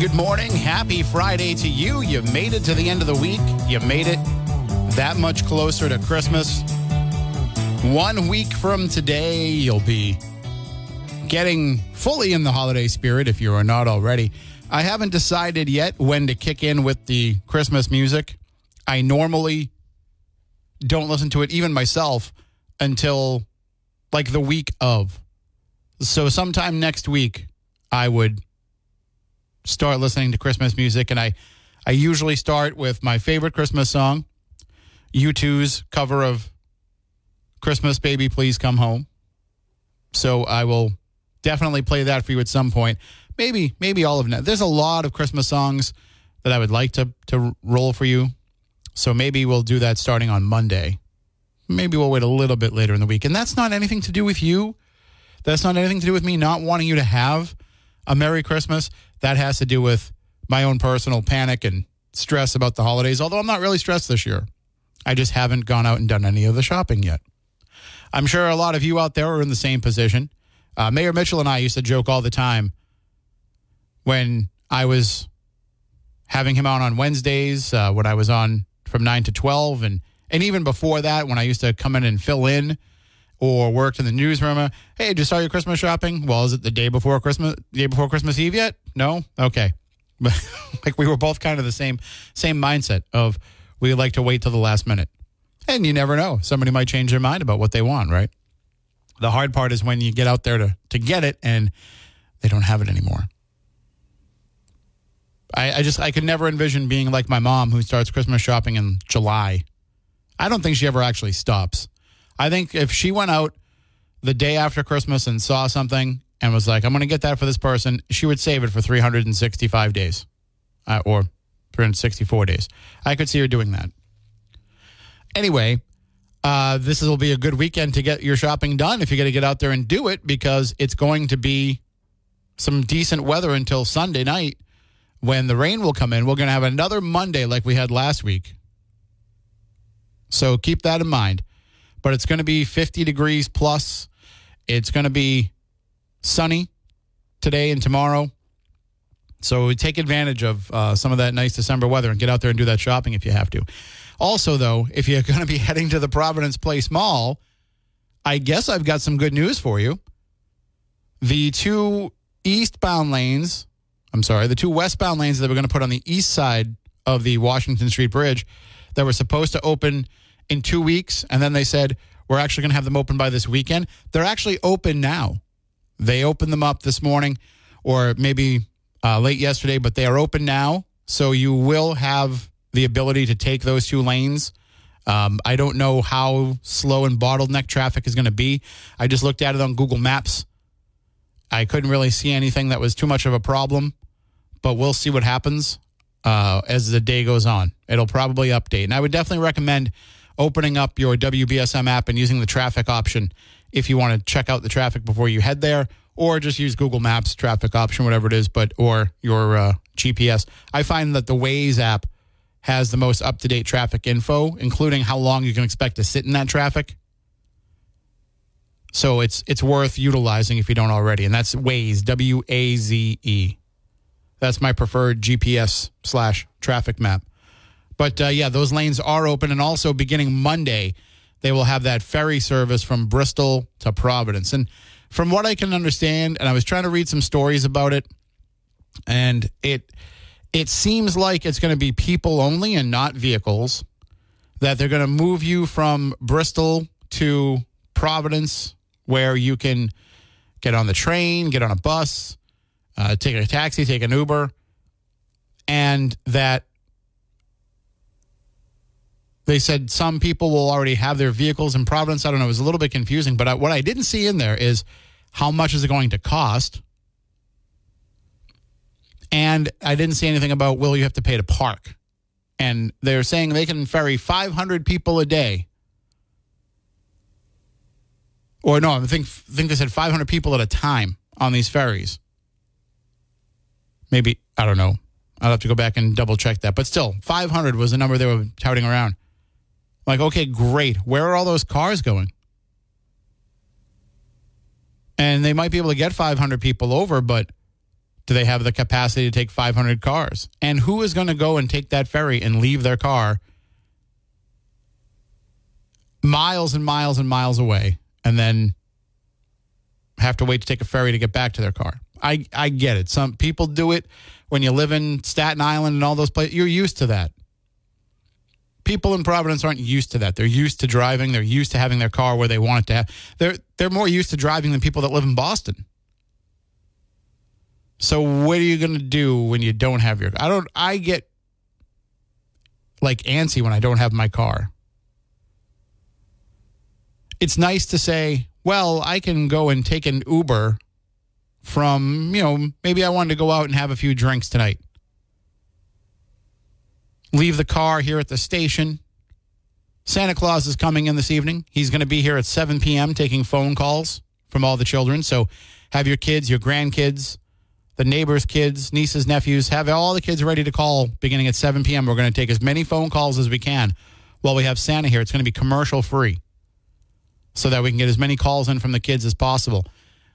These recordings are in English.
Good morning. Happy Friday to you. You made it to the end of the week. You made it that much closer to Christmas. One week from today, you'll be getting fully in the holiday spirit if you are not already. I haven't decided yet when to kick in with the Christmas music. I normally don't listen to it, even myself, until like the week of. So, sometime next week, I would start listening to Christmas music, and I, I usually start with my favorite Christmas song, U2's cover of Christmas Baby Please Come Home. So I will definitely play that for you at some point. Maybe, maybe all of it. There's a lot of Christmas songs that I would like to to roll for you. So maybe we'll do that starting on Monday. Maybe we'll wait a little bit later in the week. And that's not anything to do with you. That's not anything to do with me not wanting you to have a Merry Christmas. That has to do with my own personal panic and stress about the holidays, although I'm not really stressed this year. I just haven't gone out and done any of the shopping yet. I'm sure a lot of you out there are in the same position. Uh, Mayor Mitchell and I used to joke all the time when I was having him out on Wednesdays, uh, when I was on from 9 to 12, and, and even before that, when I used to come in and fill in or worked in the newsroom. Uh, hey, just start your Christmas shopping? Well, is it the day before Christmas the day before Christmas Eve yet? No? Okay. Like we were both kind of the same same mindset of we like to wait till the last minute. And you never know. Somebody might change their mind about what they want, right? The hard part is when you get out there to, to get it and they don't have it anymore. I, I just I could never envision being like my mom who starts Christmas shopping in July. I don't think she ever actually stops. I think if she went out the day after Christmas and saw something and was like, I'm going to get that for this person, she would save it for 365 days uh, or 364 days. I could see her doing that. Anyway, uh, this will be a good weekend to get your shopping done if you got to get out there and do it because it's going to be some decent weather until Sunday night when the rain will come in. We're going to have another Monday like we had last week. So keep that in mind. But it's going to be 50 degrees plus. It's going to be sunny today and tomorrow. So take advantage of uh, some of that nice December weather and get out there and do that shopping if you have to. Also, though, if you're going to be heading to the Providence Place Mall, I guess I've got some good news for you. The two eastbound lanes, I'm sorry, the two westbound lanes that we're going to put on the east side of the Washington Street Bridge that were supposed to open in two weeks, and then they said, we're actually going to have them open by this weekend. They're actually open now. They opened them up this morning or maybe uh, late yesterday, but they are open now. So you will have the ability to take those two lanes. Um, I don't know how slow and bottleneck traffic is going to be. I just looked at it on Google Maps. I couldn't really see anything that was too much of a problem, but we'll see what happens uh, as the day goes on. It'll probably update. And I would definitely recommend opening up your WBSM app and using the traffic option if you want to check out the traffic before you head there, or just use Google Maps traffic option, whatever it is, but or your uh, GPS. I find that the Waze app has the most up to date traffic info, including how long you can expect to sit in that traffic. So it's it's worth utilizing if you don't already, and that's Waze, W A Z E. That's my preferred GPS slash traffic map. But uh, yeah, those lanes are open, and also beginning Monday, they will have that ferry service from Bristol to Providence. And from what I can understand, and I was trying to read some stories about it, and it it seems like it's going to be people only and not vehicles. That they're going to move you from Bristol to Providence, where you can get on the train, get on a bus, uh, take a taxi, take an Uber, and that they said some people will already have their vehicles in Providence. I don't know. It was a little bit confusing, but I, what I didn't see in there is how much is it going to cost? And I didn't see anything about will you have to pay to park? And they're saying they can ferry 500 people a day. Or no, I think think they said 500 people at a time on these ferries. Maybe I don't know. I'll have to go back and double check that. But still, 500 was the number they were touting around. Like, okay, great. Where are all those cars going? And they might be able to get 500 people over, but do they have the capacity to take 500 cars? And who is going to go and take that ferry and leave their car miles and miles and miles away and then have to wait to take a ferry to get back to their car? I, I get it. Some people do it when you live in Staten Island and all those places. You're used to that. People in Providence aren't used to that. They're used to driving. They're used to having their car where they want it to have. They're they're more used to driving than people that live in Boston. So what are you going to do when you don't have your I don't I get like antsy when I don't have my car. It's nice to say, well, I can go and take an Uber from, you know, maybe I wanted to go out and have a few drinks tonight. Leave the car here at the station. Santa Claus is coming in this evening. He's going to be here at 7 p.m. taking phone calls from all the children. So have your kids, your grandkids, the neighbors' kids, nieces, nephews, have all the kids ready to call beginning at 7 p.m. We're going to take as many phone calls as we can while we have Santa here. It's going to be commercial free so that we can get as many calls in from the kids as possible.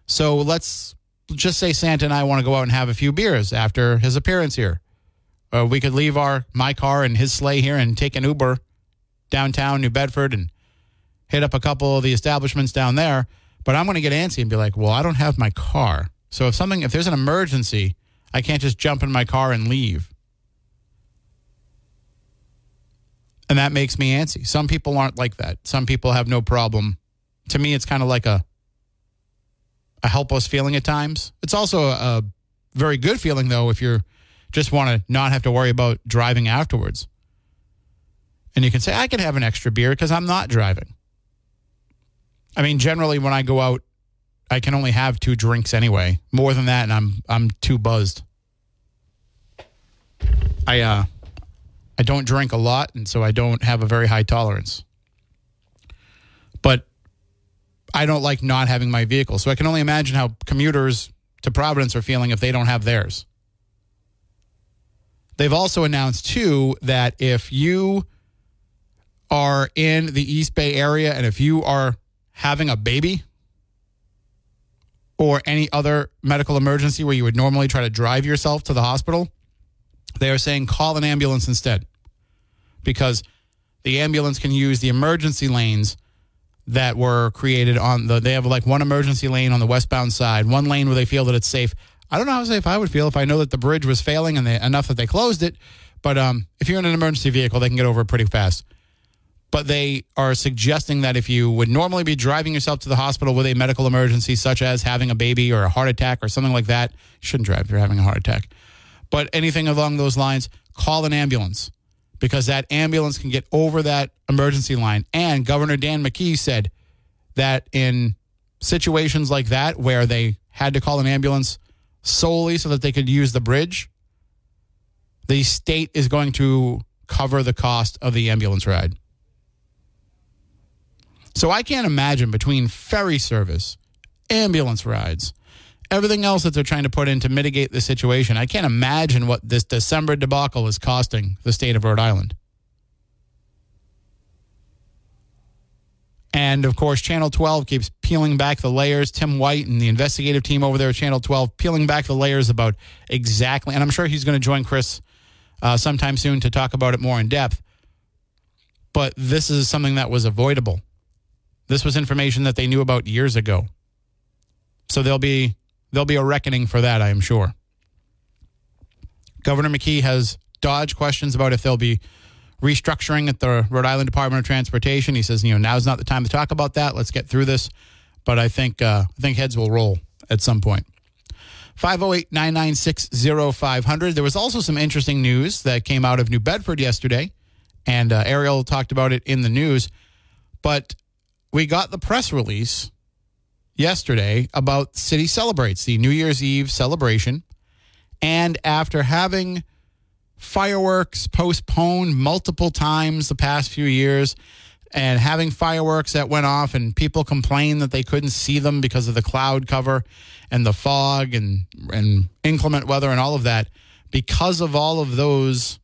So let's just say Santa and I want to go out and have a few beers after his appearance here. Uh, we could leave our my car and his sleigh here and take an Uber downtown New Bedford and hit up a couple of the establishments down there. But I'm going to get antsy and be like, well, I don't have my car. So if something, if there's an emergency, I can't just jump in my car and leave. And that makes me antsy. Some people aren't like that. Some people have no problem. To me, it's kind of like a a helpless feeling at times. It's also a, a very good feeling though if you're just want to not have to worry about driving afterwards. And you can say, I can have an extra beer because I'm not driving. I mean, generally when I go out, I can only have two drinks anyway. More than that, and I'm I'm too buzzed. I uh I don't drink a lot, and so I don't have a very high tolerance. But I don't like not having my vehicle, so I can only imagine how commuters to Providence are feeling if they don't have theirs. They've also announced too that if you are in the East Bay area and if you are having a baby or any other medical emergency where you would normally try to drive yourself to the hospital, they are saying call an ambulance instead because the ambulance can use the emergency lanes that were created on the they have like one emergency lane on the westbound side, one lane where they feel that it's safe. I don't know how safe I would feel if I know that the bridge was failing and they, enough that they closed it. But um, if you're in an emergency vehicle, they can get over it pretty fast. But they are suggesting that if you would normally be driving yourself to the hospital with a medical emergency, such as having a baby or a heart attack or something like that, you shouldn't drive if you're having a heart attack. But anything along those lines, call an ambulance because that ambulance can get over that emergency line. And Governor Dan McKee said that in situations like that where they had to call an ambulance solely so that they could use the bridge, the state is going to cover the cost of the ambulance ride. So I can't imagine between ferry service, ambulance rides, everything else that they're trying to put in to mitigate the situation. I can't imagine what this December debacle is costing the state of Rhode Island. And of course, Channel 12 keeps peeling back the layers. Tim White and the investigative team over there at Channel 12 peeling back the layers about exactly, and I'm sure he's going to join Chris uh, sometime soon to talk about it more in depth. But this is something that was avoidable. This was information that they knew about years ago. So there'll be there'll be a reckoning for that, I am sure. Governor McKee has dodged questions about if there'll be restructuring at the Rhode Island Department of Transportation. He says, you know, now's not the time to talk about that. Let's get through this. But I think uh, I think heads will roll at some point. 508 996 0500. There was also some interesting news that came out of New Bedford yesterday, and uh, Ariel talked about it in the news. But we got the press release yesterday about City Celebrates, the New Year's Eve celebration. And after having fireworks postponed multiple times the past few years and having fireworks that went off and people complained that they couldn't see them because of the cloud cover and the fog and and inclement weather and all of that because of all of those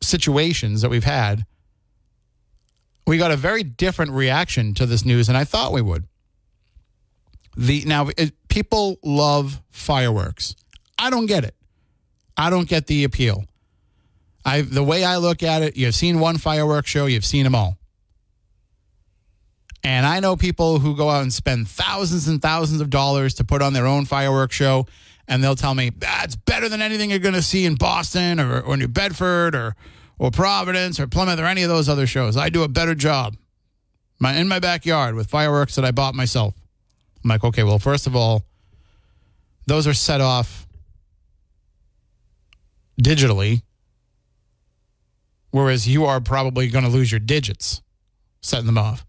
situations that we've had we got a very different reaction to this news than I thought we would. The now it, people love fireworks. I don't get it I don't get the appeal. I the way I look at it, you've seen one fireworks show, you've seen them all. And I know people who go out and spend thousands and thousands of dollars to put on their own fireworks show, and they'll tell me that's better than anything you're going to see in Boston or, or New Bedford or or Providence or Plymouth or any of those other shows. I do a better job my, in my backyard with fireworks that I bought myself. I'm like, okay, well, first of all, those are set off digitally, whereas you are probably going to lose your digits setting them off.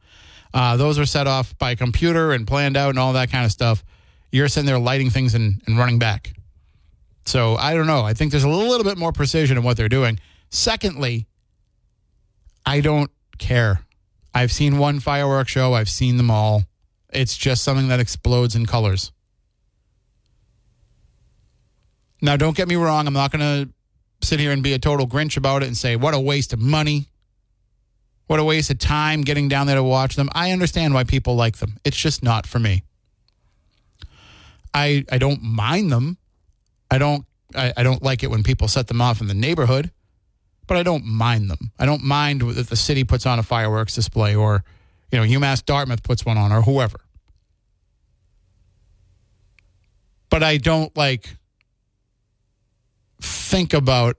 Uh, those are set off by computer and planned out and all that kind of stuff. You're sitting there lighting things and, and running back. So I don't know. I think there's a little, little bit more precision in what they're doing. Secondly, I don't care. I've seen one fireworks show, I've seen them all. It's just something that explodes in colors. Now, don't get me wrong. I'm not going to sit here and be a total Grinch about it and say, what a waste of money. What a waste of time getting down there to watch them. I understand why people like them. It's just not for me. I I don't mind them. I don't I, I don't like it when people set them off in the neighborhood, but I don't mind them. I don't mind that the city puts on a fireworks display or, you know, UMass Dartmouth puts one on or whoever. But I don't like think about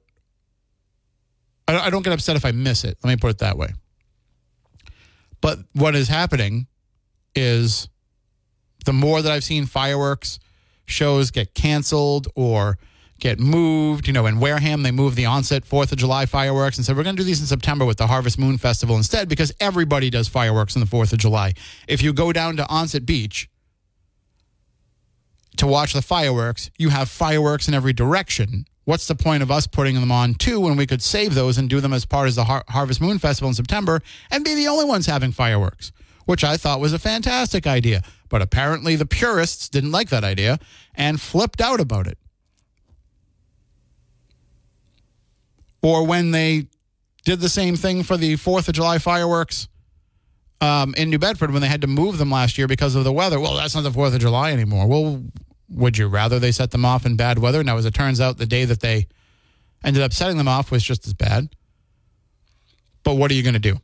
I don't get upset if I miss it. Let me put it that way. But what is happening is the more that I've seen fireworks shows get canceled or get moved, you know, in Wareham, they moved the Onset 4th of July fireworks and said, we're going to do these in September with the Harvest Moon Festival instead because everybody does fireworks on the 4th of July. If you go down to Onset Beach to watch the fireworks, you have fireworks in every direction what's the point of us putting them on too when we could save those and do them as part of the Har- Harvest Moon Festival in September and be the only ones having fireworks, which I thought was a fantastic idea. But apparently the purists didn't like that idea and flipped out about it. Or when they did the same thing for the 4th of July fireworks um, in New Bedford when they had to move them last year because of the weather. Well, that's not the 4th of July anymore. Well, would you rather they set them off in bad weather? Now, as it turns out, the day that they ended up setting them off was just as bad. But what are you going to do?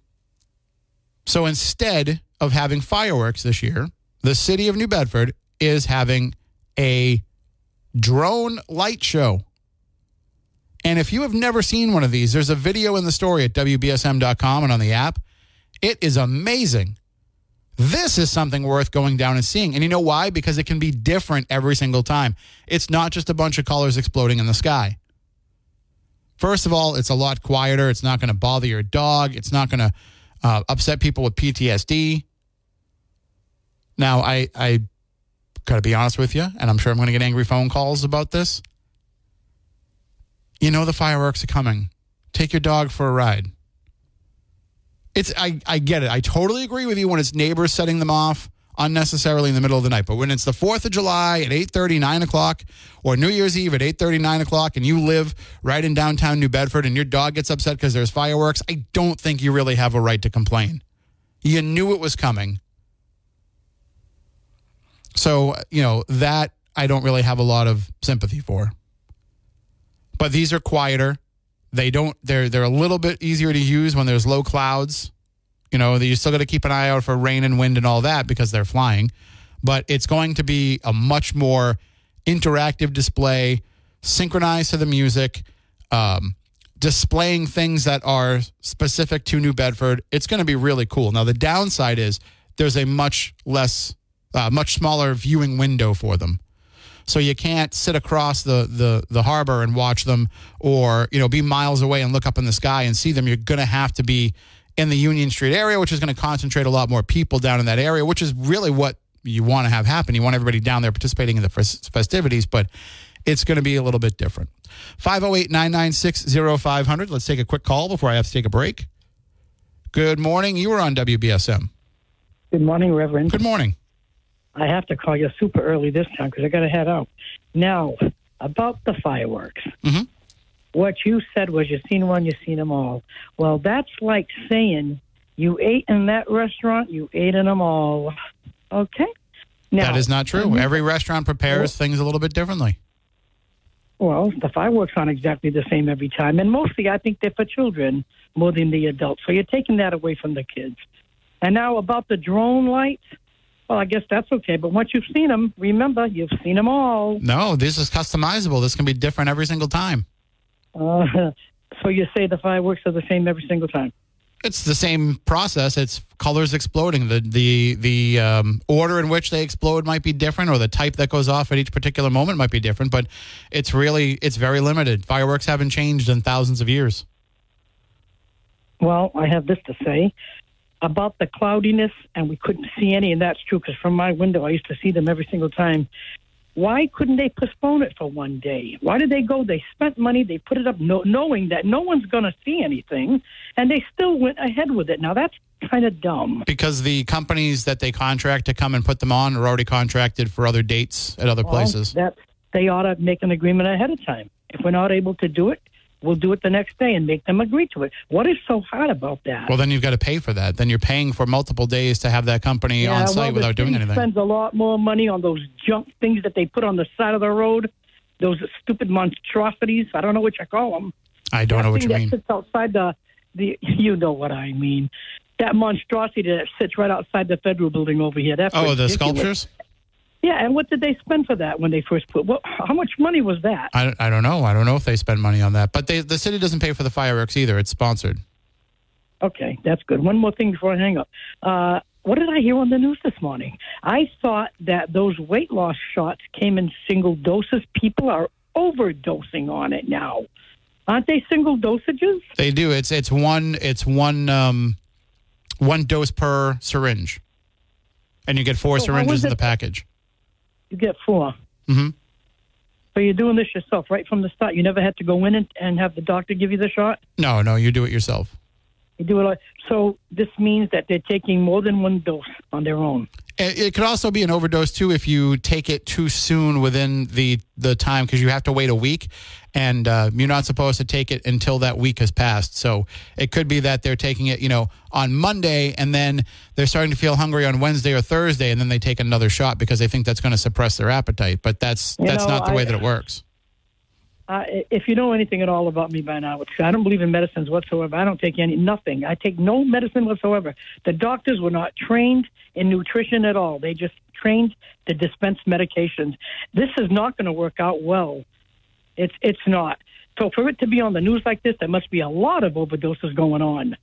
So instead of having fireworks this year, the city of New Bedford is having a drone light show. And if you have never seen one of these, there's a video in the story at WBSM.com and on the app. It is amazing. This is something worth going down and seeing. And you know why? Because it can be different every single time. It's not just a bunch of colors exploding in the sky. First of all, it's a lot quieter. It's not going to bother your dog. It's not going to uh, upset people with PTSD. Now, I, I got to be honest with you, and I'm sure I'm going to get angry phone calls about this. You know the fireworks are coming. Take your dog for a ride. It's I, I get it. I totally agree with you when it's neighbors setting them off unnecessarily in the middle of the night. But when it's the 4th of July at 8.30, 9 o'clock, or New Year's Eve at 8.30, 9 o'clock, and you live right in downtown New Bedford and your dog gets upset because there's fireworks, I don't think you really have a right to complain. You knew it was coming. So, you know, that I don't really have a lot of sympathy for. But these are quieter. They don't they're they're a little bit easier to use when there's low clouds You know, you still got to keep an eye out for rain and wind and all that because they're flying. But it's going to be a much more interactive display, synchronized to the music, um, displaying things that are specific to New Bedford. It's going to be really cool. Now, the downside is there's a much less, uh, much smaller viewing window for them. So you can't sit across the, the the harbor and watch them, or you know, be miles away and look up in the sky and see them. You're going to have to be in the Union Street area, which is going to concentrate a lot more people down in that area, which is really what you want to have happen. You want everybody down there participating in the festivities, but it's going to be a little bit different. 508 996 0500. Let's take a quick call before I have to take a break. Good morning. You were on WBSM. Good morning, Reverend. Good morning. I have to call you super early this time because I got to head out. Now, about the fireworks. Mm-hmm. What you said was you've seen one, you've seen them all. Well, that's like saying you ate in that restaurant, you ate in them all. Okay? Now, that is not true. Every restaurant prepares things a little bit differently. Well, the fireworks aren't exactly the same every time. And mostly, I think they're for children more than the adults. So you're taking that away from the kids. And now about the drone lights. Well, I guess that's okay. But once you've seen them, remember, you've seen them all. No, this is customizable. This can be different every single time. Uh, so you say the fireworks are the same every single time? It's the same process. It's colors exploding. The the the um, order in which they explode might be different, or the type that goes off at each particular moment might be different. But it's really it's very limited. Fireworks haven't changed in thousands of years. Well, I have this to say about the cloudiness, and we couldn't see any, and that's true because from my window I used to see them every single time. Why couldn't they postpone it for one day? Why did they go? They spent money, they put it up no, knowing that no one's going to see anything, and they still went ahead with it. Now that's kind of dumb. Because the companies that they contract to come and put them on are already contracted for other dates at other well, places. That they ought to make an agreement ahead of time. If we're not able to do it, we'll do it the next day and make them agree to it. What is so hard about that? Well, then you've got to pay for that. Then you're paying for multiple days to have that company yeah, on site well, without doing anything. Spends a lot more money on those junk things that they put on the side of the road. Those stupid monstrosities. I don't know what you call them. I don't that know what you mean. that mean. Sits outside the the. You know what I mean. That monstrosity that sits right outside the federal building over here. That's oh, ridiculous. the sculptures. Yeah, and what did they spend for that when they first put? What, how much money was that? I, I don't know. I don't know if they spend money on that, but they, the city doesn't pay for the fireworks either. It's sponsored. Okay, that's good. One more thing before I hang up. Uh, what did I hear on the news this morning? I thought that those weight loss shots came in single doses. People are overdosing on it now. Aren't they single dosages? They do. It's it's one it's one um, one dose per syringe, and you get four so syringes in the package. You get 4 Mm-hmm. So you're doing this yourself right from the start. You never had to go in and, and have the doctor give you the shot. No, no, you do it yourself. Do it. Like, so this means that they're taking more than one dose on their own. It could also be an overdose too if you take it too soon within the the time because you have to wait a week, and uh, you're not supposed to take it until that week has passed. So it could be that they're taking it, you know, on Monday, and then they're starting to feel hungry on Wednesday or Thursday, and then they take another shot because they think that's going to suppress their appetite. But that's you that's know, not the I, way that it works. Uh, if you know anything at all about me by now, I don't believe in medicines whatsoever. I don't take any nothing. I take no medicine whatsoever. The doctors were not trained in nutrition at all. They just trained to dispense medications. This is not going to work out well. It's it's not. So for it to be on the news like this, there must be a lot of overdoses going on.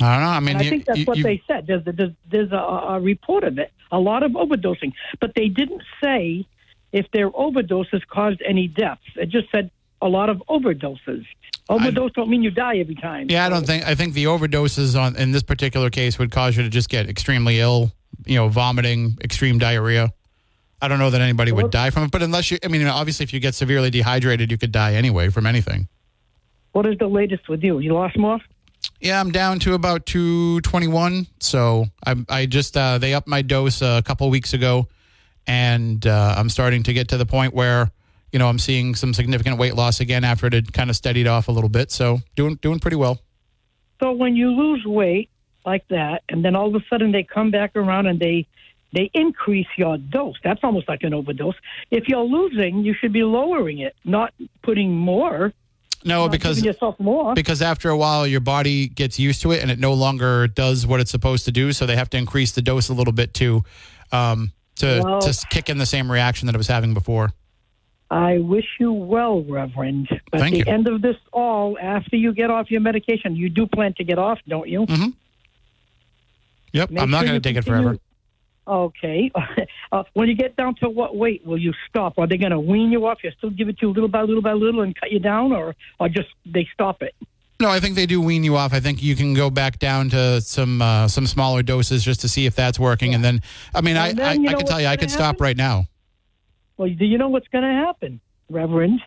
I don't know. I mean, and I think that's you, what you, they said. There's, there's, there's a, a report of it. A lot of overdosing, but they didn't say if their overdoses caused any deaths. It just said a lot of overdoses. Overdose I, don't mean you die every time. Yeah, I don't think. I think the overdoses on in this particular case would cause you to just get extremely ill. You know, vomiting, extreme diarrhea. I don't know that anybody would die from it, but unless you, I mean, obviously, if you get severely dehydrated, you could die anyway from anything. What is the latest with you? You lost more? Yeah, I'm down to about 221. So I, I just uh, they upped my dose a couple weeks ago and uh, I'm starting to get to the point where you know I'm seeing some significant weight loss again after it had kind of steadied off a little bit. So doing doing pretty well. So when you lose weight like that, and then all of a sudden they come back around and they they increase your dose. That's almost like an overdose. If you're losing, you should be lowering it, not putting more. No, because giving yourself more. because after a while your body gets used to it and it no longer does what it's supposed to do. So they have to increase the dose a little bit to um, to Well- to kick in the same reaction that it was having before. I wish you well, Reverend. But Thank at you. the end of this all, after you get off your medication, you do plan to get off, don't you? Mm-hmm. Yep, Make I'm not sure going to take it forever. Okay. uh, when you get down to what weight will you stop? Are they going to wean you off? You still give it to you little by little by little and cut you down, or or just they stop it? No, I think they do wean you off. I think you can go back down to some uh, some smaller doses just to see if that's working, and then I mean, I, then I, I can tell you, I could stop right now. Well, do you know what's going to happen, Reverend?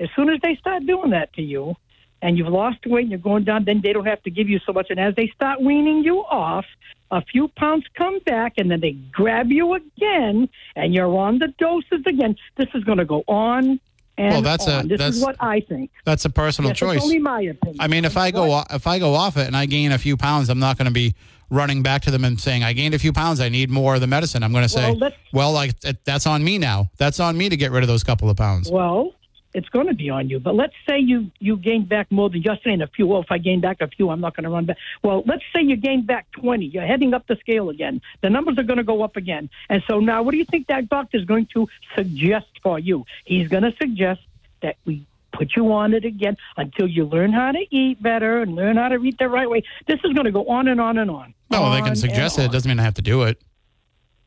As soon as they start doing that to you, and you've lost weight and you're going down, then they don't have to give you so much. And as they start weaning you off, a few pounds come back, and then they grab you again, and you're on the doses again. This is going to go on Well, that's a- this that's- is what I think. That's a personal Yes, choice. It's only my opinion. I mean, if I go What? if I go off it and I gain a few pounds, I'm not going to be running back to them and saying I gained a few pounds. I need more of the medicine. I'm going to say, Well, well, like that's on me now. That's on me to get rid of those couple of pounds. Well, it's going to be on you. But let's say you you gained back more than just saying a few. Well, if I gain back a few, I'm not going to run back. Well, let's say you gained back 20. You're heading up the scale again. The numbers are going to go up again. And so now, what do you think that doctor is going to suggest for you? He's going to suggest that we put you on it again until you learn how to eat better and learn how to eat the right way. This is going to go on and on and on. Oh, no, they can suggest it. It doesn't mean I have to do it.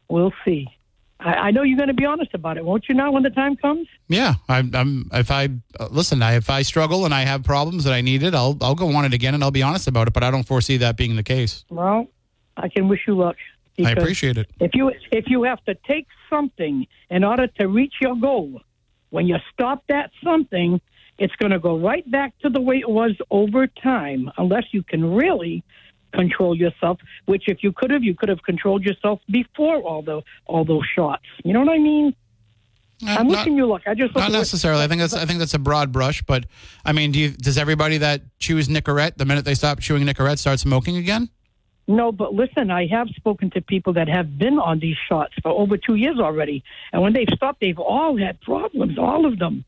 We'll see. I, I know you're going to be honest about it, won't you? Now, when the time comes. Yeah, I'm. I'm. If I uh, listen, I, if I struggle and I have problems that I need it, I'll I'll go on it again and I'll be honest about it. But I don't foresee that being the case. Well, I can wish you luck. I appreciate it. If you if you have to take something in order to reach your goal, when you stop that something, it's going to go right back to the way it was over time, unless you can really control yourself. Which, if you could have, you could have controlled yourself before all the all those shots. You know what I mean? Uh, I'm not- wishing you luck. I just Not necessarily. I think that's I think that's a broad brush, but I mean, do you, does everybody that chews Nicorette the minute they stop chewing Nicorette start smoking again? No, but listen, I have spoken to people that have been on these shots for over two years already. And when they've stopped, they've all had problems, all of them.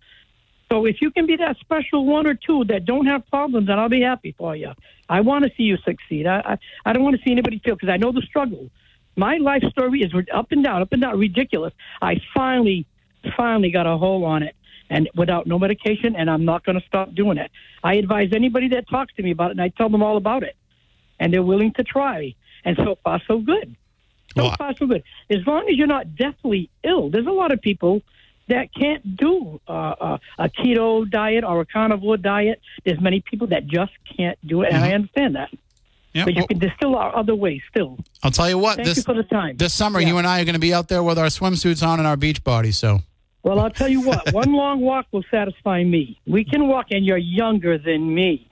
So if you can be that special one or two that don't have problems, then I'll be happy for you. I want to see you succeed. I, I, I don't want to see anybody fail because I know the struggle. My life story is up and down, up and down, ridiculous. I finally, finally got a hold on it and without no medication, and I'm not going to stop doing it. I advise anybody that talks to me about it, and I tell them all about it and they're willing to try. And so far, so good. So Well, far, so good. As long as you're not deathly ill, there's a lot of people that can't do uh, uh, a keto diet or a carnivore diet. There's many people that just can't do it, and I understand that. Yeah. But you well, can, there still are other ways. Still, I'll tell you what. thank this you for the time. this summer, Yeah. you and I are going to be out there with our swimsuits on and our beach bodies. So Well, I'll tell you what. one long walk will satisfy me. We can walk, and you're younger than me.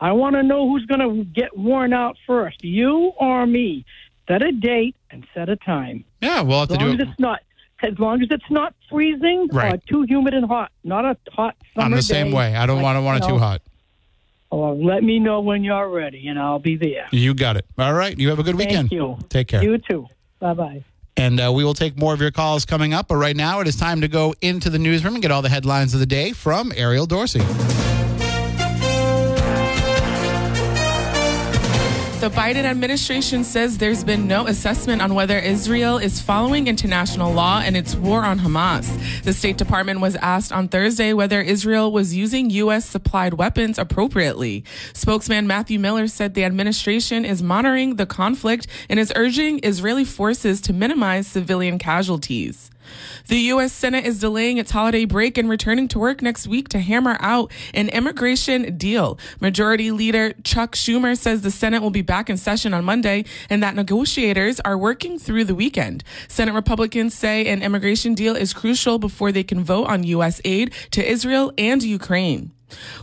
I want to know who's going to get worn out first, you or me. Set a date and set a time. yeah, we'll have As to long do as it it's not, as long as it's not freezing or Right. too humid and hot, not a hot summer I'm the same day. way. I don't Like, want to want it you too hot. Or let me know when you're ready, and I'll be there. You got it. All right. You have a good Thank weekend. you. Take care. You too. Bye bye. And uh, we will take more of your calls coming up. But right now, it is time to go into the newsroom and get all the headlines of the day from Ariel Dorsey. The Biden administration says there's been no assessment on whether Israel is following international law in its war on Hamas. The State Department was asked on Thursday whether Israel was using U.S. supplied weapons appropriately. Spokesman Matthew Miller said the administration is monitoring the conflict and is urging Israeli forces to minimize civilian casualties. The U.S. Senate is delaying its holiday break and returning to work next week to hammer out an immigration deal. Majority Leader Chuck Schumer says the Senate will be back in session on Monday and that negotiators are working through the weekend. Senate Republicans say an immigration deal is crucial before they can vote on U.S. aid to Israel and Ukraine.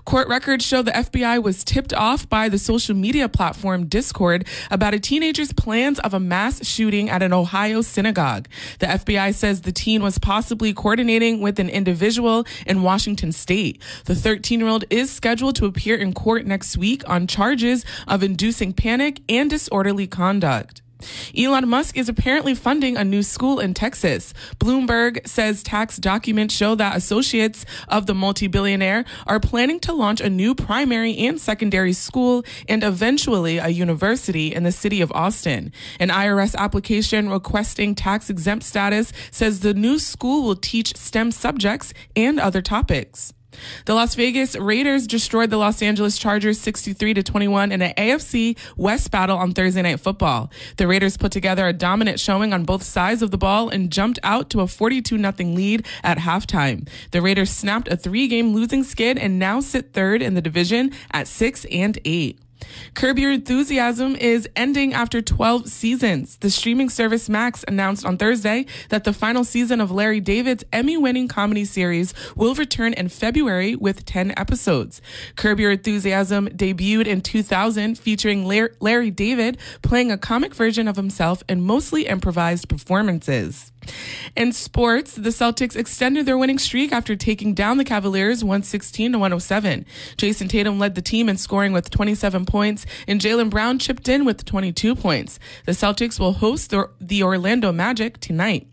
Court records show the FBI was tipped off by the social media platform Discord about a teenager's plans of a mass shooting at an Ohio synagogue. The FBI says the teen was possibly coordinating with an individual in Washington state. The 13 year old is scheduled to appear in court next week on charges of inducing panic and disorderly conduct. Elon Musk is apparently funding a new school in Texas. Bloomberg says tax documents show that associates of the multi-billionaire are planning to launch a new primary and secondary school and eventually a university in the city of Austin. An IRS application requesting tax exempt status says the new school will teach STEM subjects and other topics. The Las Vegas Raiders destroyed the Los Angeles Chargers 63 to 21 in an AFC West battle on Thursday Night Football. The Raiders put together a dominant showing on both sides of the ball and jumped out to a 42 0 lead at halftime. The Raiders snapped a three-game losing skid and now sit third in the division at 6 and 8. Curb Your Enthusiasm is ending after 12 seasons. The streaming service Max announced on Thursday that the final season of Larry David's Emmy winning comedy series will return in February with 10 episodes. Curb Your Enthusiasm debuted in 2000 featuring Larry David playing a comic version of himself in mostly improvised performances. In sports, the Celtics extended their winning streak after taking down the Cavaliers 116 to 107. Jayson Tatum led the team in scoring with 27 points, and Jaylen Brown chipped in with 22 points. The Celtics will host the, the Orlando Magic tonight.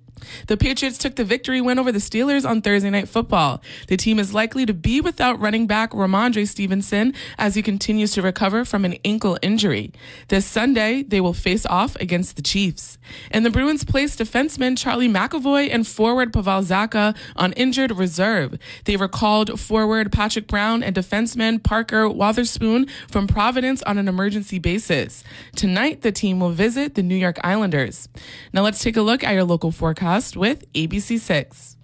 The Patriots took the victory win over the Steelers on Thursday Night Football. The team is likely to be without running back Rhamondre Stevenson as he continues to recover from an ankle injury. This Sunday, they will face off against the Chiefs. And the Bruins placed defenseman Charlie McAvoy and forward Pavel Zacha on injured reserve. They recalled forward Patrick Brown and defenseman Parker Wotherspoon from Providence on an emergency basis. Tonight, the team will visit the New York Islanders. Now let's take a look at your local forecast with ABC6.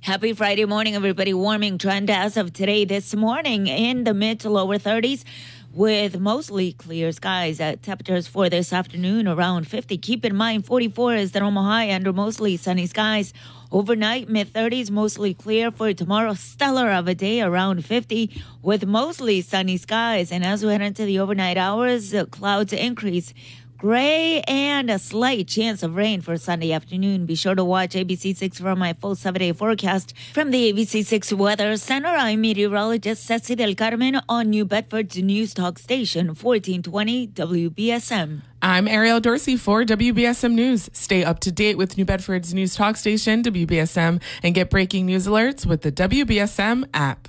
Happy Friday morning, everybody. Warming trend as of today this morning in the mid to lower 30s with mostly clear skies. At temperatures for this afternoon around 50. Keep in mind 44 is the normal high under mostly sunny skies. Overnight, mid 30s, mostly clear for tomorrow. Stellar of a day around 50 with mostly sunny skies. And as we head into the overnight hours, clouds increase Gray and a slight chance of rain for Sunday afternoon. Be sure to watch ABC6 for my full seven day forecast. From the ABC6 Weather Center, I'm meteorologist Ceci del Carmen on New Bedford's News Talk Station, 1420 WBSM. I'm Ariel Dorsey for WBSM News. Stay up to date with New Bedford's News Talk Station, WBSM, and get breaking news alerts with the WBSM app.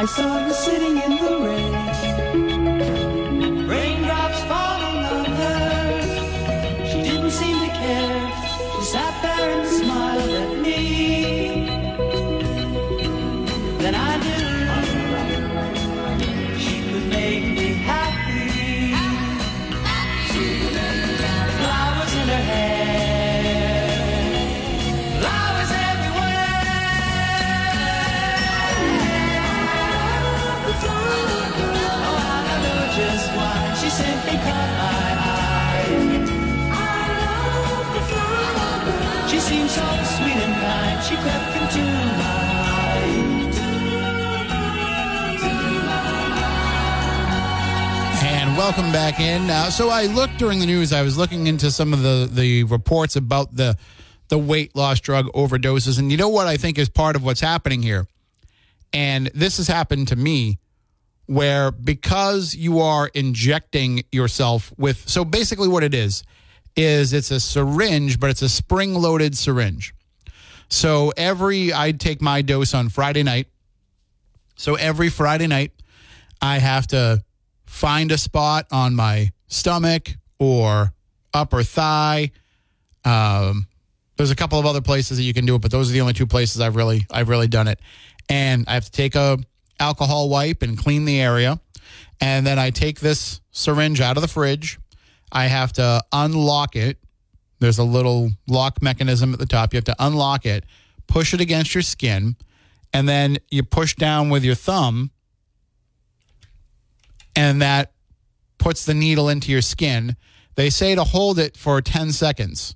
I saw her sitting in the rain, welcome back in. Uh, so I looked during the news. I was looking into some of the the reports about the the weight loss drug overdoses, and you know what I think is part of what's happening here. And this has happened to me where because you are injecting yourself with so basically what it is is it's a syringe, but it's a spring loaded syringe. So every, I'd take my dose on Friday night. So every Friday night, I have to find a spot on my stomach or upper thigh. Um, there's a couple of other places that you can do it, but those are the only two places I've really I've really done it. And I have to take a alcohol wipe and clean the area, and then I take this syringe out of the fridge I have to unlock it. There's a little lock mechanism at the top. You have to unlock it, push it against your skin, and then you push down with your thumb, and that puts the needle into your skin. They say to hold it for 10 seconds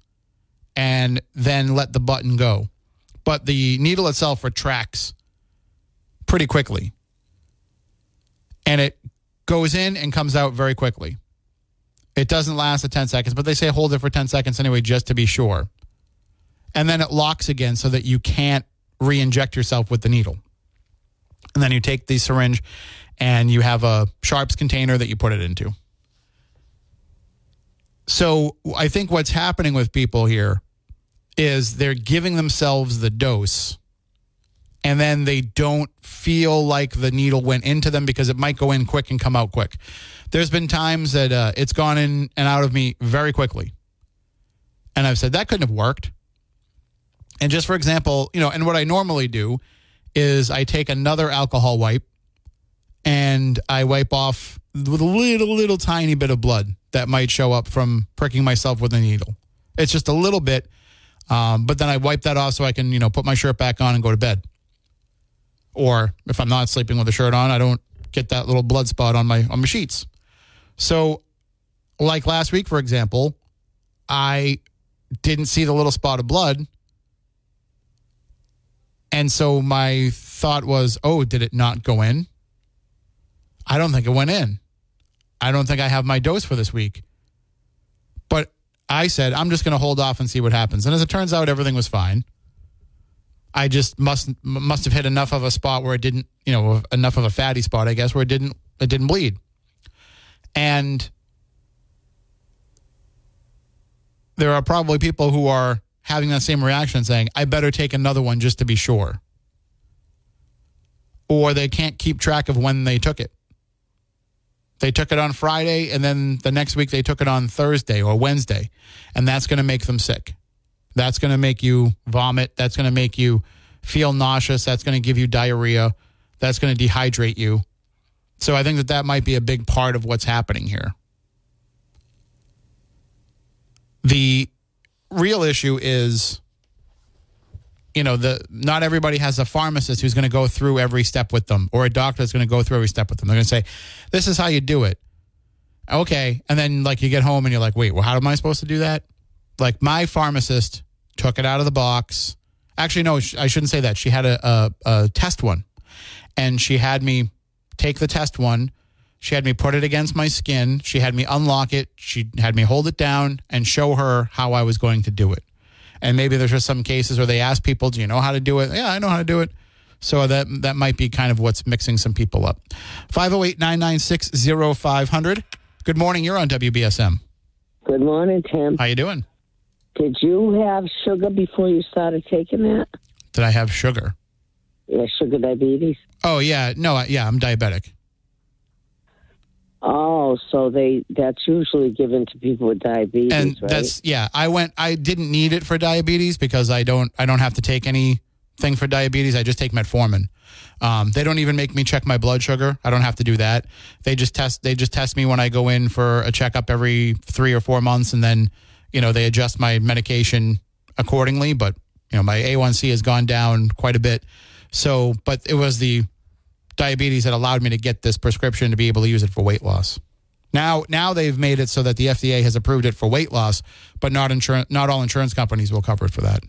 and then let the button go. But the needle itself retracts pretty quickly. And it goes in and comes out very quickly. It doesn't last the 10 seconds, but they say hold it for 10 seconds anyway, just to be sure. And then it locks again so that you can't re inject yourself with the needle. And then you take the syringe and you have a sharps container that you put it into. So I think what's happening with people here is they're giving themselves the dose and then they don't feel like the needle went into them because it might go in quick and come out quick. There's been times that uh, it's gone in and out of me very quickly. And I've said that couldn't have worked. And just for example, you know, and what I normally do is I take another alcohol wipe and I wipe off with a little, little tiny bit of blood that might show up from pricking myself with a needle. It's just a little bit, um, but then I wipe that off so I can, you know, put my shirt back on and go to bed. Or if I'm not sleeping with a shirt on, I don't get that little blood spot on my on my sheets. So, like last week, for example, I didn't see the little spot of blood. And so my thought was, oh, did it not go in? I don't think it went in. I don't think I have my dose for this week. But I said, I'm just going to hold off and see what happens. And as it turns out, everything was fine. I just must must have hit enough of a spot where it didn't, you know, enough of a fatty spot, I guess, where it didn't it didn't bleed. And there are probably people who are having that same reaction saying, I better take another one just to be sure. Or they can't keep track of when they took it. They took it on Friday, and then the next week they took it on Thursday or Wednesday, and that's going to make them sick. That's going to make you vomit. That's going to make you feel nauseous. That's going to give you diarrhea. That's going to dehydrate you. So I think that that might be a big part of what's happening here. The real issue is you know the not everybody has a pharmacist who's going to go through every step with them or a doctor that's going to go through every step with them. They're going to say this is how you do it. Okay and then like you get home and you're like wait well how am i supposed to do that? Like my pharmacist took it out of the box. Actually no i shouldn't say that. She had a, a, a test one and she had me take the test one. She had me put it against my skin. She had me unlock it. She had me hold it down and show her how i was going to do it and maybe there's just some cases where they ask people, "Do you know how to do it?" Yeah, I know how to do it. So that that might be kind of what's mixing some people up. 508-996-0500. Good morning. You're on WBSM. Good morning, Tim. How you doing? Did you have sugar before you started taking that? Did I have sugar? Yeah, sugar diabetes. Oh yeah, no, I- yeah, I'm diabetic. Oh, so they that's usually given to people with diabetes, and right? that's yeah i went i didn't need it for diabetes because i don't i don't have to take anything for diabetes. I just take metformin. Um, they don't even make me check my blood sugar. I don't have to do that. They just test they just test me when i go in for a checkup every three or four months and then you know they adjust my medication accordingly. But you know my a1c has gone down quite a bit. So but it was the diabetes that allowed me to get this prescription to be able to use it for weight loss now, now they've made it so that the FDA has approved it for weight loss, but not insurance. Not all insurance companies will cover it for that.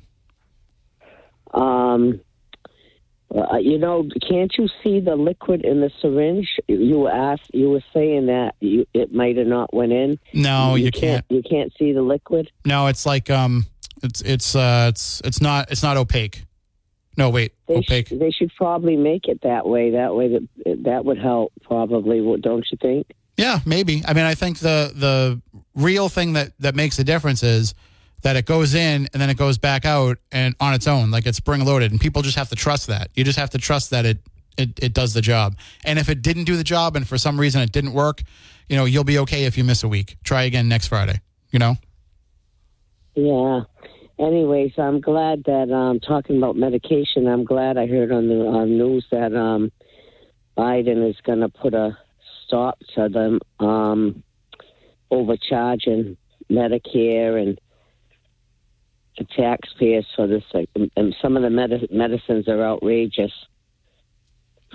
um, uh, you know, can't you see the liquid in the syringe? You were asked, you were saying that you, it might have not went in. No, you, can't. You can't see the liquid. No, it's like um, it's it's uh, it's it's not it's not opaque. No, wait, They, oh, opaque. sh- they should probably make it that way. That way, that that would help. Probably, don't you think? Yeah, maybe. I mean, I think the the real thing that that makes a difference is that it goes in and then it goes back out and on its own, like it's spring loaded, and people just have to trust that. You just have to trust that it it it does the job. And if it didn't do the job, and for some reason it didn't work, you know, you'll be okay if you miss a week. Try again next Friday. You know. Yeah. Anyways, I'm glad that um, talking about medication. I'm glad I heard on the on news that um, Biden is going to put a stop to them um, overcharging Medicare and the taxpayers for this. And some of the med- medicines are outrageous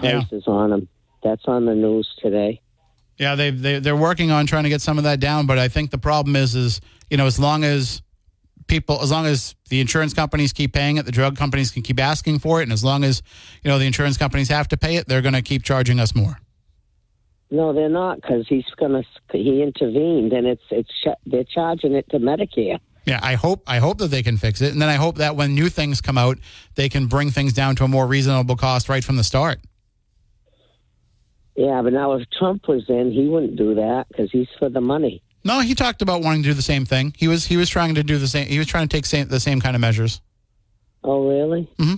Yeah. prices on them. That's on the news today. Yeah, they they they're working on trying to get some of that down, but I think the problem is is you know as long as people as long as the insurance companies keep paying it, the drug companies can keep asking for it, and as long as you know the insurance companies have to pay it, they're going to keep charging us more. No, they're not because he's going to. He intervened, and it's it's they're charging it to Medicare. Yeah, I hope I hope that they can fix it, and then I hope that when new things come out, they can bring things down to a more reasonable cost right from the start. Yeah, but now if Trump was in, he wouldn't do that because he's for the money. No, he talked about wanting to do the same thing. He was he was trying to do the same. He was trying to take same, the same kind of measures. Oh, really? Hmm.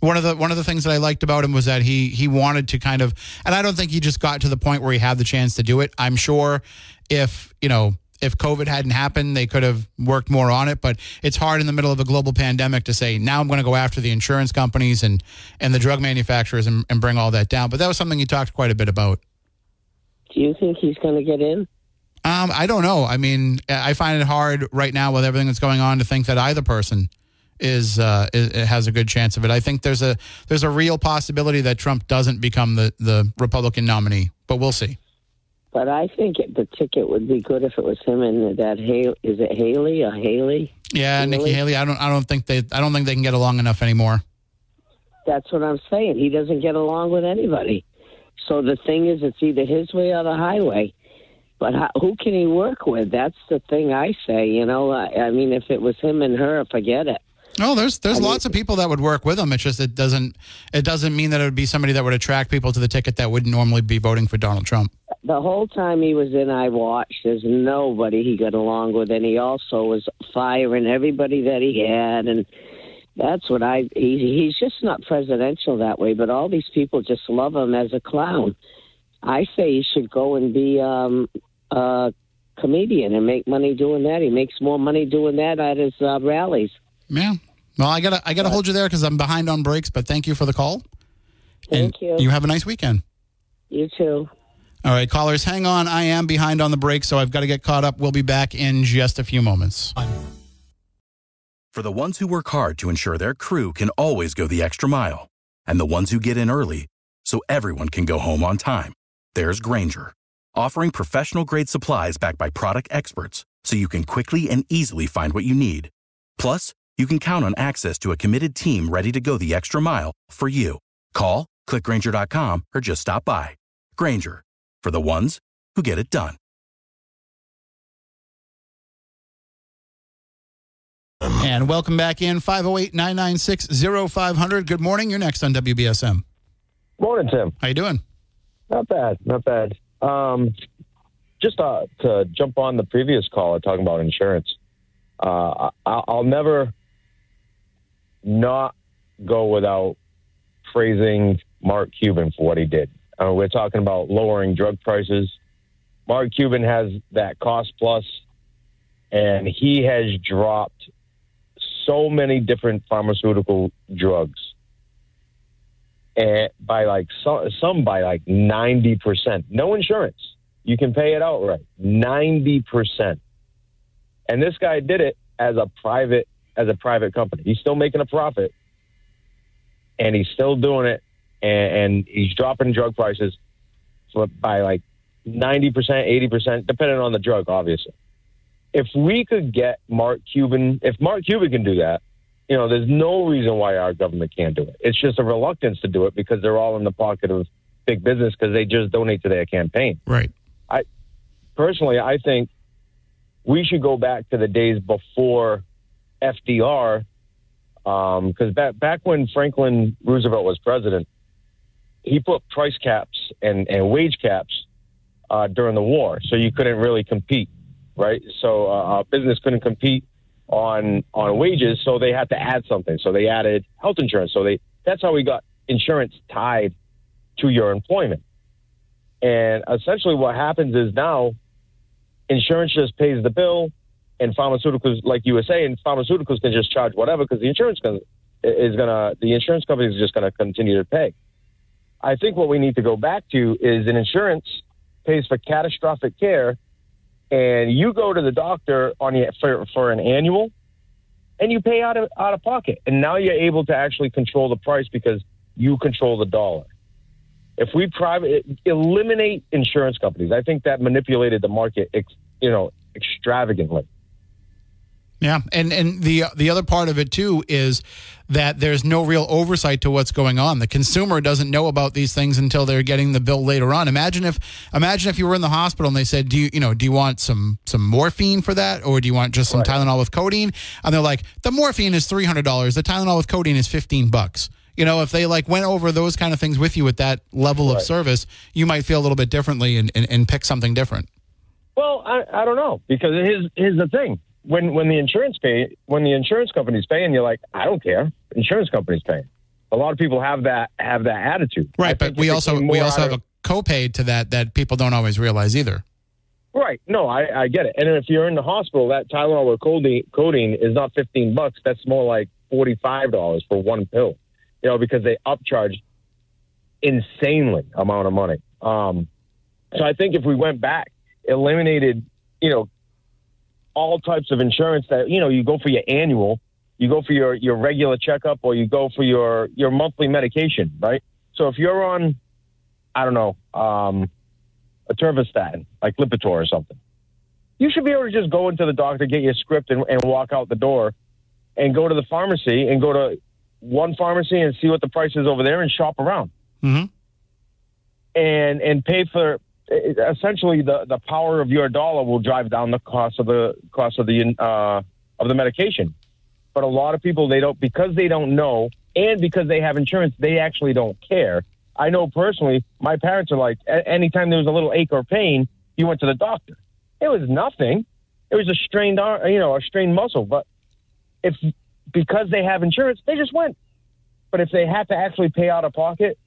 One of the one of the things that I liked about him was that he he wanted to kind of, and I don't think he just got to the point where he had the chance to do it. I'm sure if you know if COVID hadn't happened, they could have worked more on it. But it's hard in the middle of a global pandemic to say now I'm going to go after the insurance companies and and the drug manufacturers and, and bring all that down. But that was something he talked quite a bit about. Do you think he's going to get in? Um, I don't know. I mean, I find it hard right now with everything that's going on to think that either person is, uh, is has a good chance of it. I think there's a there's a real possibility that Trump doesn't become the the Republican nominee, but we'll see. But I think it, the ticket would be good if it was him and that Haley. Is it Haley or Haley? Yeah, Nikki Haley. I don't I don't think they I don't think they can get along enough anymore. That's what I'm saying. He doesn't get along with anybody. So the thing is, it's either his way or the highway. But how, who can he work with? That's the thing I say. You know, I, I mean, if it was him and her, forget it. No, there's there's I mean- lots of people that would work with him. It's just it doesn't it doesn't mean that it would be somebody that would attract people to the ticket that wouldn't normally be voting for Donald Trump. The whole time he was in, I watched. There's nobody he got along with, and he also was firing everybody that he had, and that's what I. He, he's just not presidential that way, but all these people just love him as a clown. I say he should go and be um, a comedian and make money doing that. He makes more money doing that at his uh, rallies. Yeah. Well, I gotta I gotta hold you there because I'm behind on breaks. But thank you for the call. Thank and you. You have a nice weekend. You too. All right, callers, hang on. I am behind on the break, so I've got to get caught up. We'll be back in just a few moments. For the ones who work hard to ensure their crew can always go the extra mile, and the ones who get in early so everyone can go home on time, there's Grainger, offering professional grade supplies backed by product experts so you can quickly and easily find what you need. Plus, you can count on access to a committed team ready to go the extra mile for you. Call, clickgrainger.com, or just stop by. Grainger, for the ones who get it done. And welcome back in 508 996 0500. Good morning. You're next on WBSM. Morning, Tim. How you doing? Not bad, not bad. Um, just uh, to jump on the previous caller talking about insurance, uh, I, I'll never not go without praising Mark Cuban for what he did. Uh, we're talking about lowering drug prices. Mark Cuban has that cost plus, and he has dropped so many different pharmaceutical drugs Eh, by like some, some by like 90%. No insurance. You can pay it outright. 90%. And this guy did it as a private as a private company. He's still making a profit and he's still doing it and, and he's dropping drug prices by like 90%, 80%, depending on the drug, obviously. If we could get Mark Cuban, if Mark Cuban can do that, you know, there's no reason why our government can't do it. It's just a reluctance to do it because they're all in the pocket of big business because they just donate to their campaign. Right. I personally, I think we should go back to the days before FDR, because um, back back when Franklin Roosevelt was president, he put price caps and, and wage caps uh, during the war, so you couldn't really compete, right? So uh, business couldn't compete on on wages, so they had to add something. So they added health insurance. So they that's how we got insurance tied to your employment. And essentially, what happens is now insurance just pays the bill, and pharmaceuticals, like you were saying, pharmaceuticals can just charge whatever because the insurance can, is gonna the insurance company is just gonna continue to pay. I think what we need to go back to is an insurance pays for catastrophic care and you go to the doctor on your, for for an annual, and you pay out of out of pocket, and now you're able to actually control the price because you control the dollar. If we private eliminate insurance companies, I think that manipulated the market, ex, you know, extravagantly. Yeah, and and the the other part of it too is that there's no real oversight to what's going on. The consumer doesn't know about these things until they're getting the bill later on. Imagine if imagine if you were in the hospital and they said, "Do you you know do you want some some morphine for that, or do you want just some Right. Tylenol with codeine?" And they're like, "The morphine is three hundred dollars. The Tylenol with codeine is fifteen bucks." You know, if they like went over those kind of things with you at that level of service, you might feel a little bit differently and, and, and pick something different. Well, I, I don't know because here's here's the thing when when the insurance pay when the insurance company's paying, you're like, I don't care. Insurance company's paying. A lot of people have that have that attitude. Right, but we also we also have a copay to that that people don't always realize either. Right. No, I, I get it. And if you're in the hospital, that Tylenol or codeine, codeine is not 15 bucks. That's more like $45 for one pill, you know, because they upcharge insanely amount of money. Um, so I think if we went back, eliminated, you know, all types of insurance that, you know, you go for your annual, you go for your, your regular checkup or you go for your, your monthly medication, right? So if you're on, I don't know, um, atorvastatin, like Lipitor or something. You should be able to just go into the doctor, get your script, and, and walk out the door, and go to the pharmacy and go to one pharmacy and see what the price is over there and shop around Mm-hmm. and and pay for essentially the the power of your dollar will drive down the cost of the cost of the uh, of the medication. But a lot of people they don't because they don't know and because they have insurance they actually don't care. I know personally, my parents are like anytime there was a little ache or pain, you went to the doctor. It was nothing. It was a strained arm, you know, a strained muscle. But if because they have insurance, they just went. But if they had to actually pay out of pocket,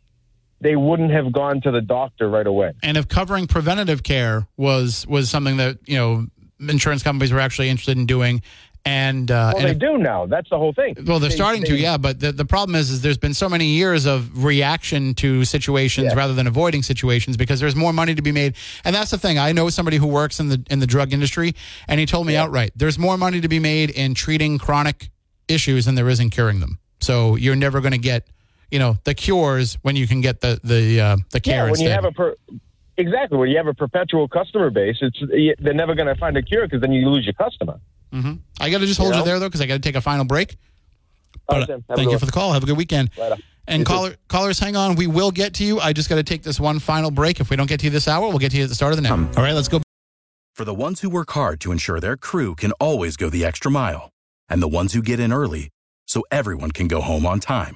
they wouldn't have gone to the doctor right away. And if covering preventative care was was something that you know insurance companies were actually interested in doing, and uh, Well, and they if- do now. That's the whole thing. Well, they're They- starting to, yeah. But the, the problem is, is there's been so many years of reaction to situations Yeah. rather than avoiding situations because there's more money to be made. And that's the thing. I know somebody who works in the in the drug industry, and he told me outright, there's more money to be made in treating chronic issues than there is in curing them. So you're never going to get, you know, the cures when you can get the the uh, the care Yeah, when instead. you have a per, exactly when you have a perpetual customer base, it's they're never going to find a cure because then you lose your customer. Mm-hmm. I got to just hold You you know? there though because I got to take a final break. All But, right, uh, Tim. Thank you one. for the call. Have a good weekend. Later. And You too. caller, callers, hang on. We will get to you. I just got to take this one final break. If we don't get to you this hour, we'll get to you at the start of the next. All right, let's go. For the ones who work hard to ensure their crew can always go the extra mile, and the ones who get in early so everyone can go home on time,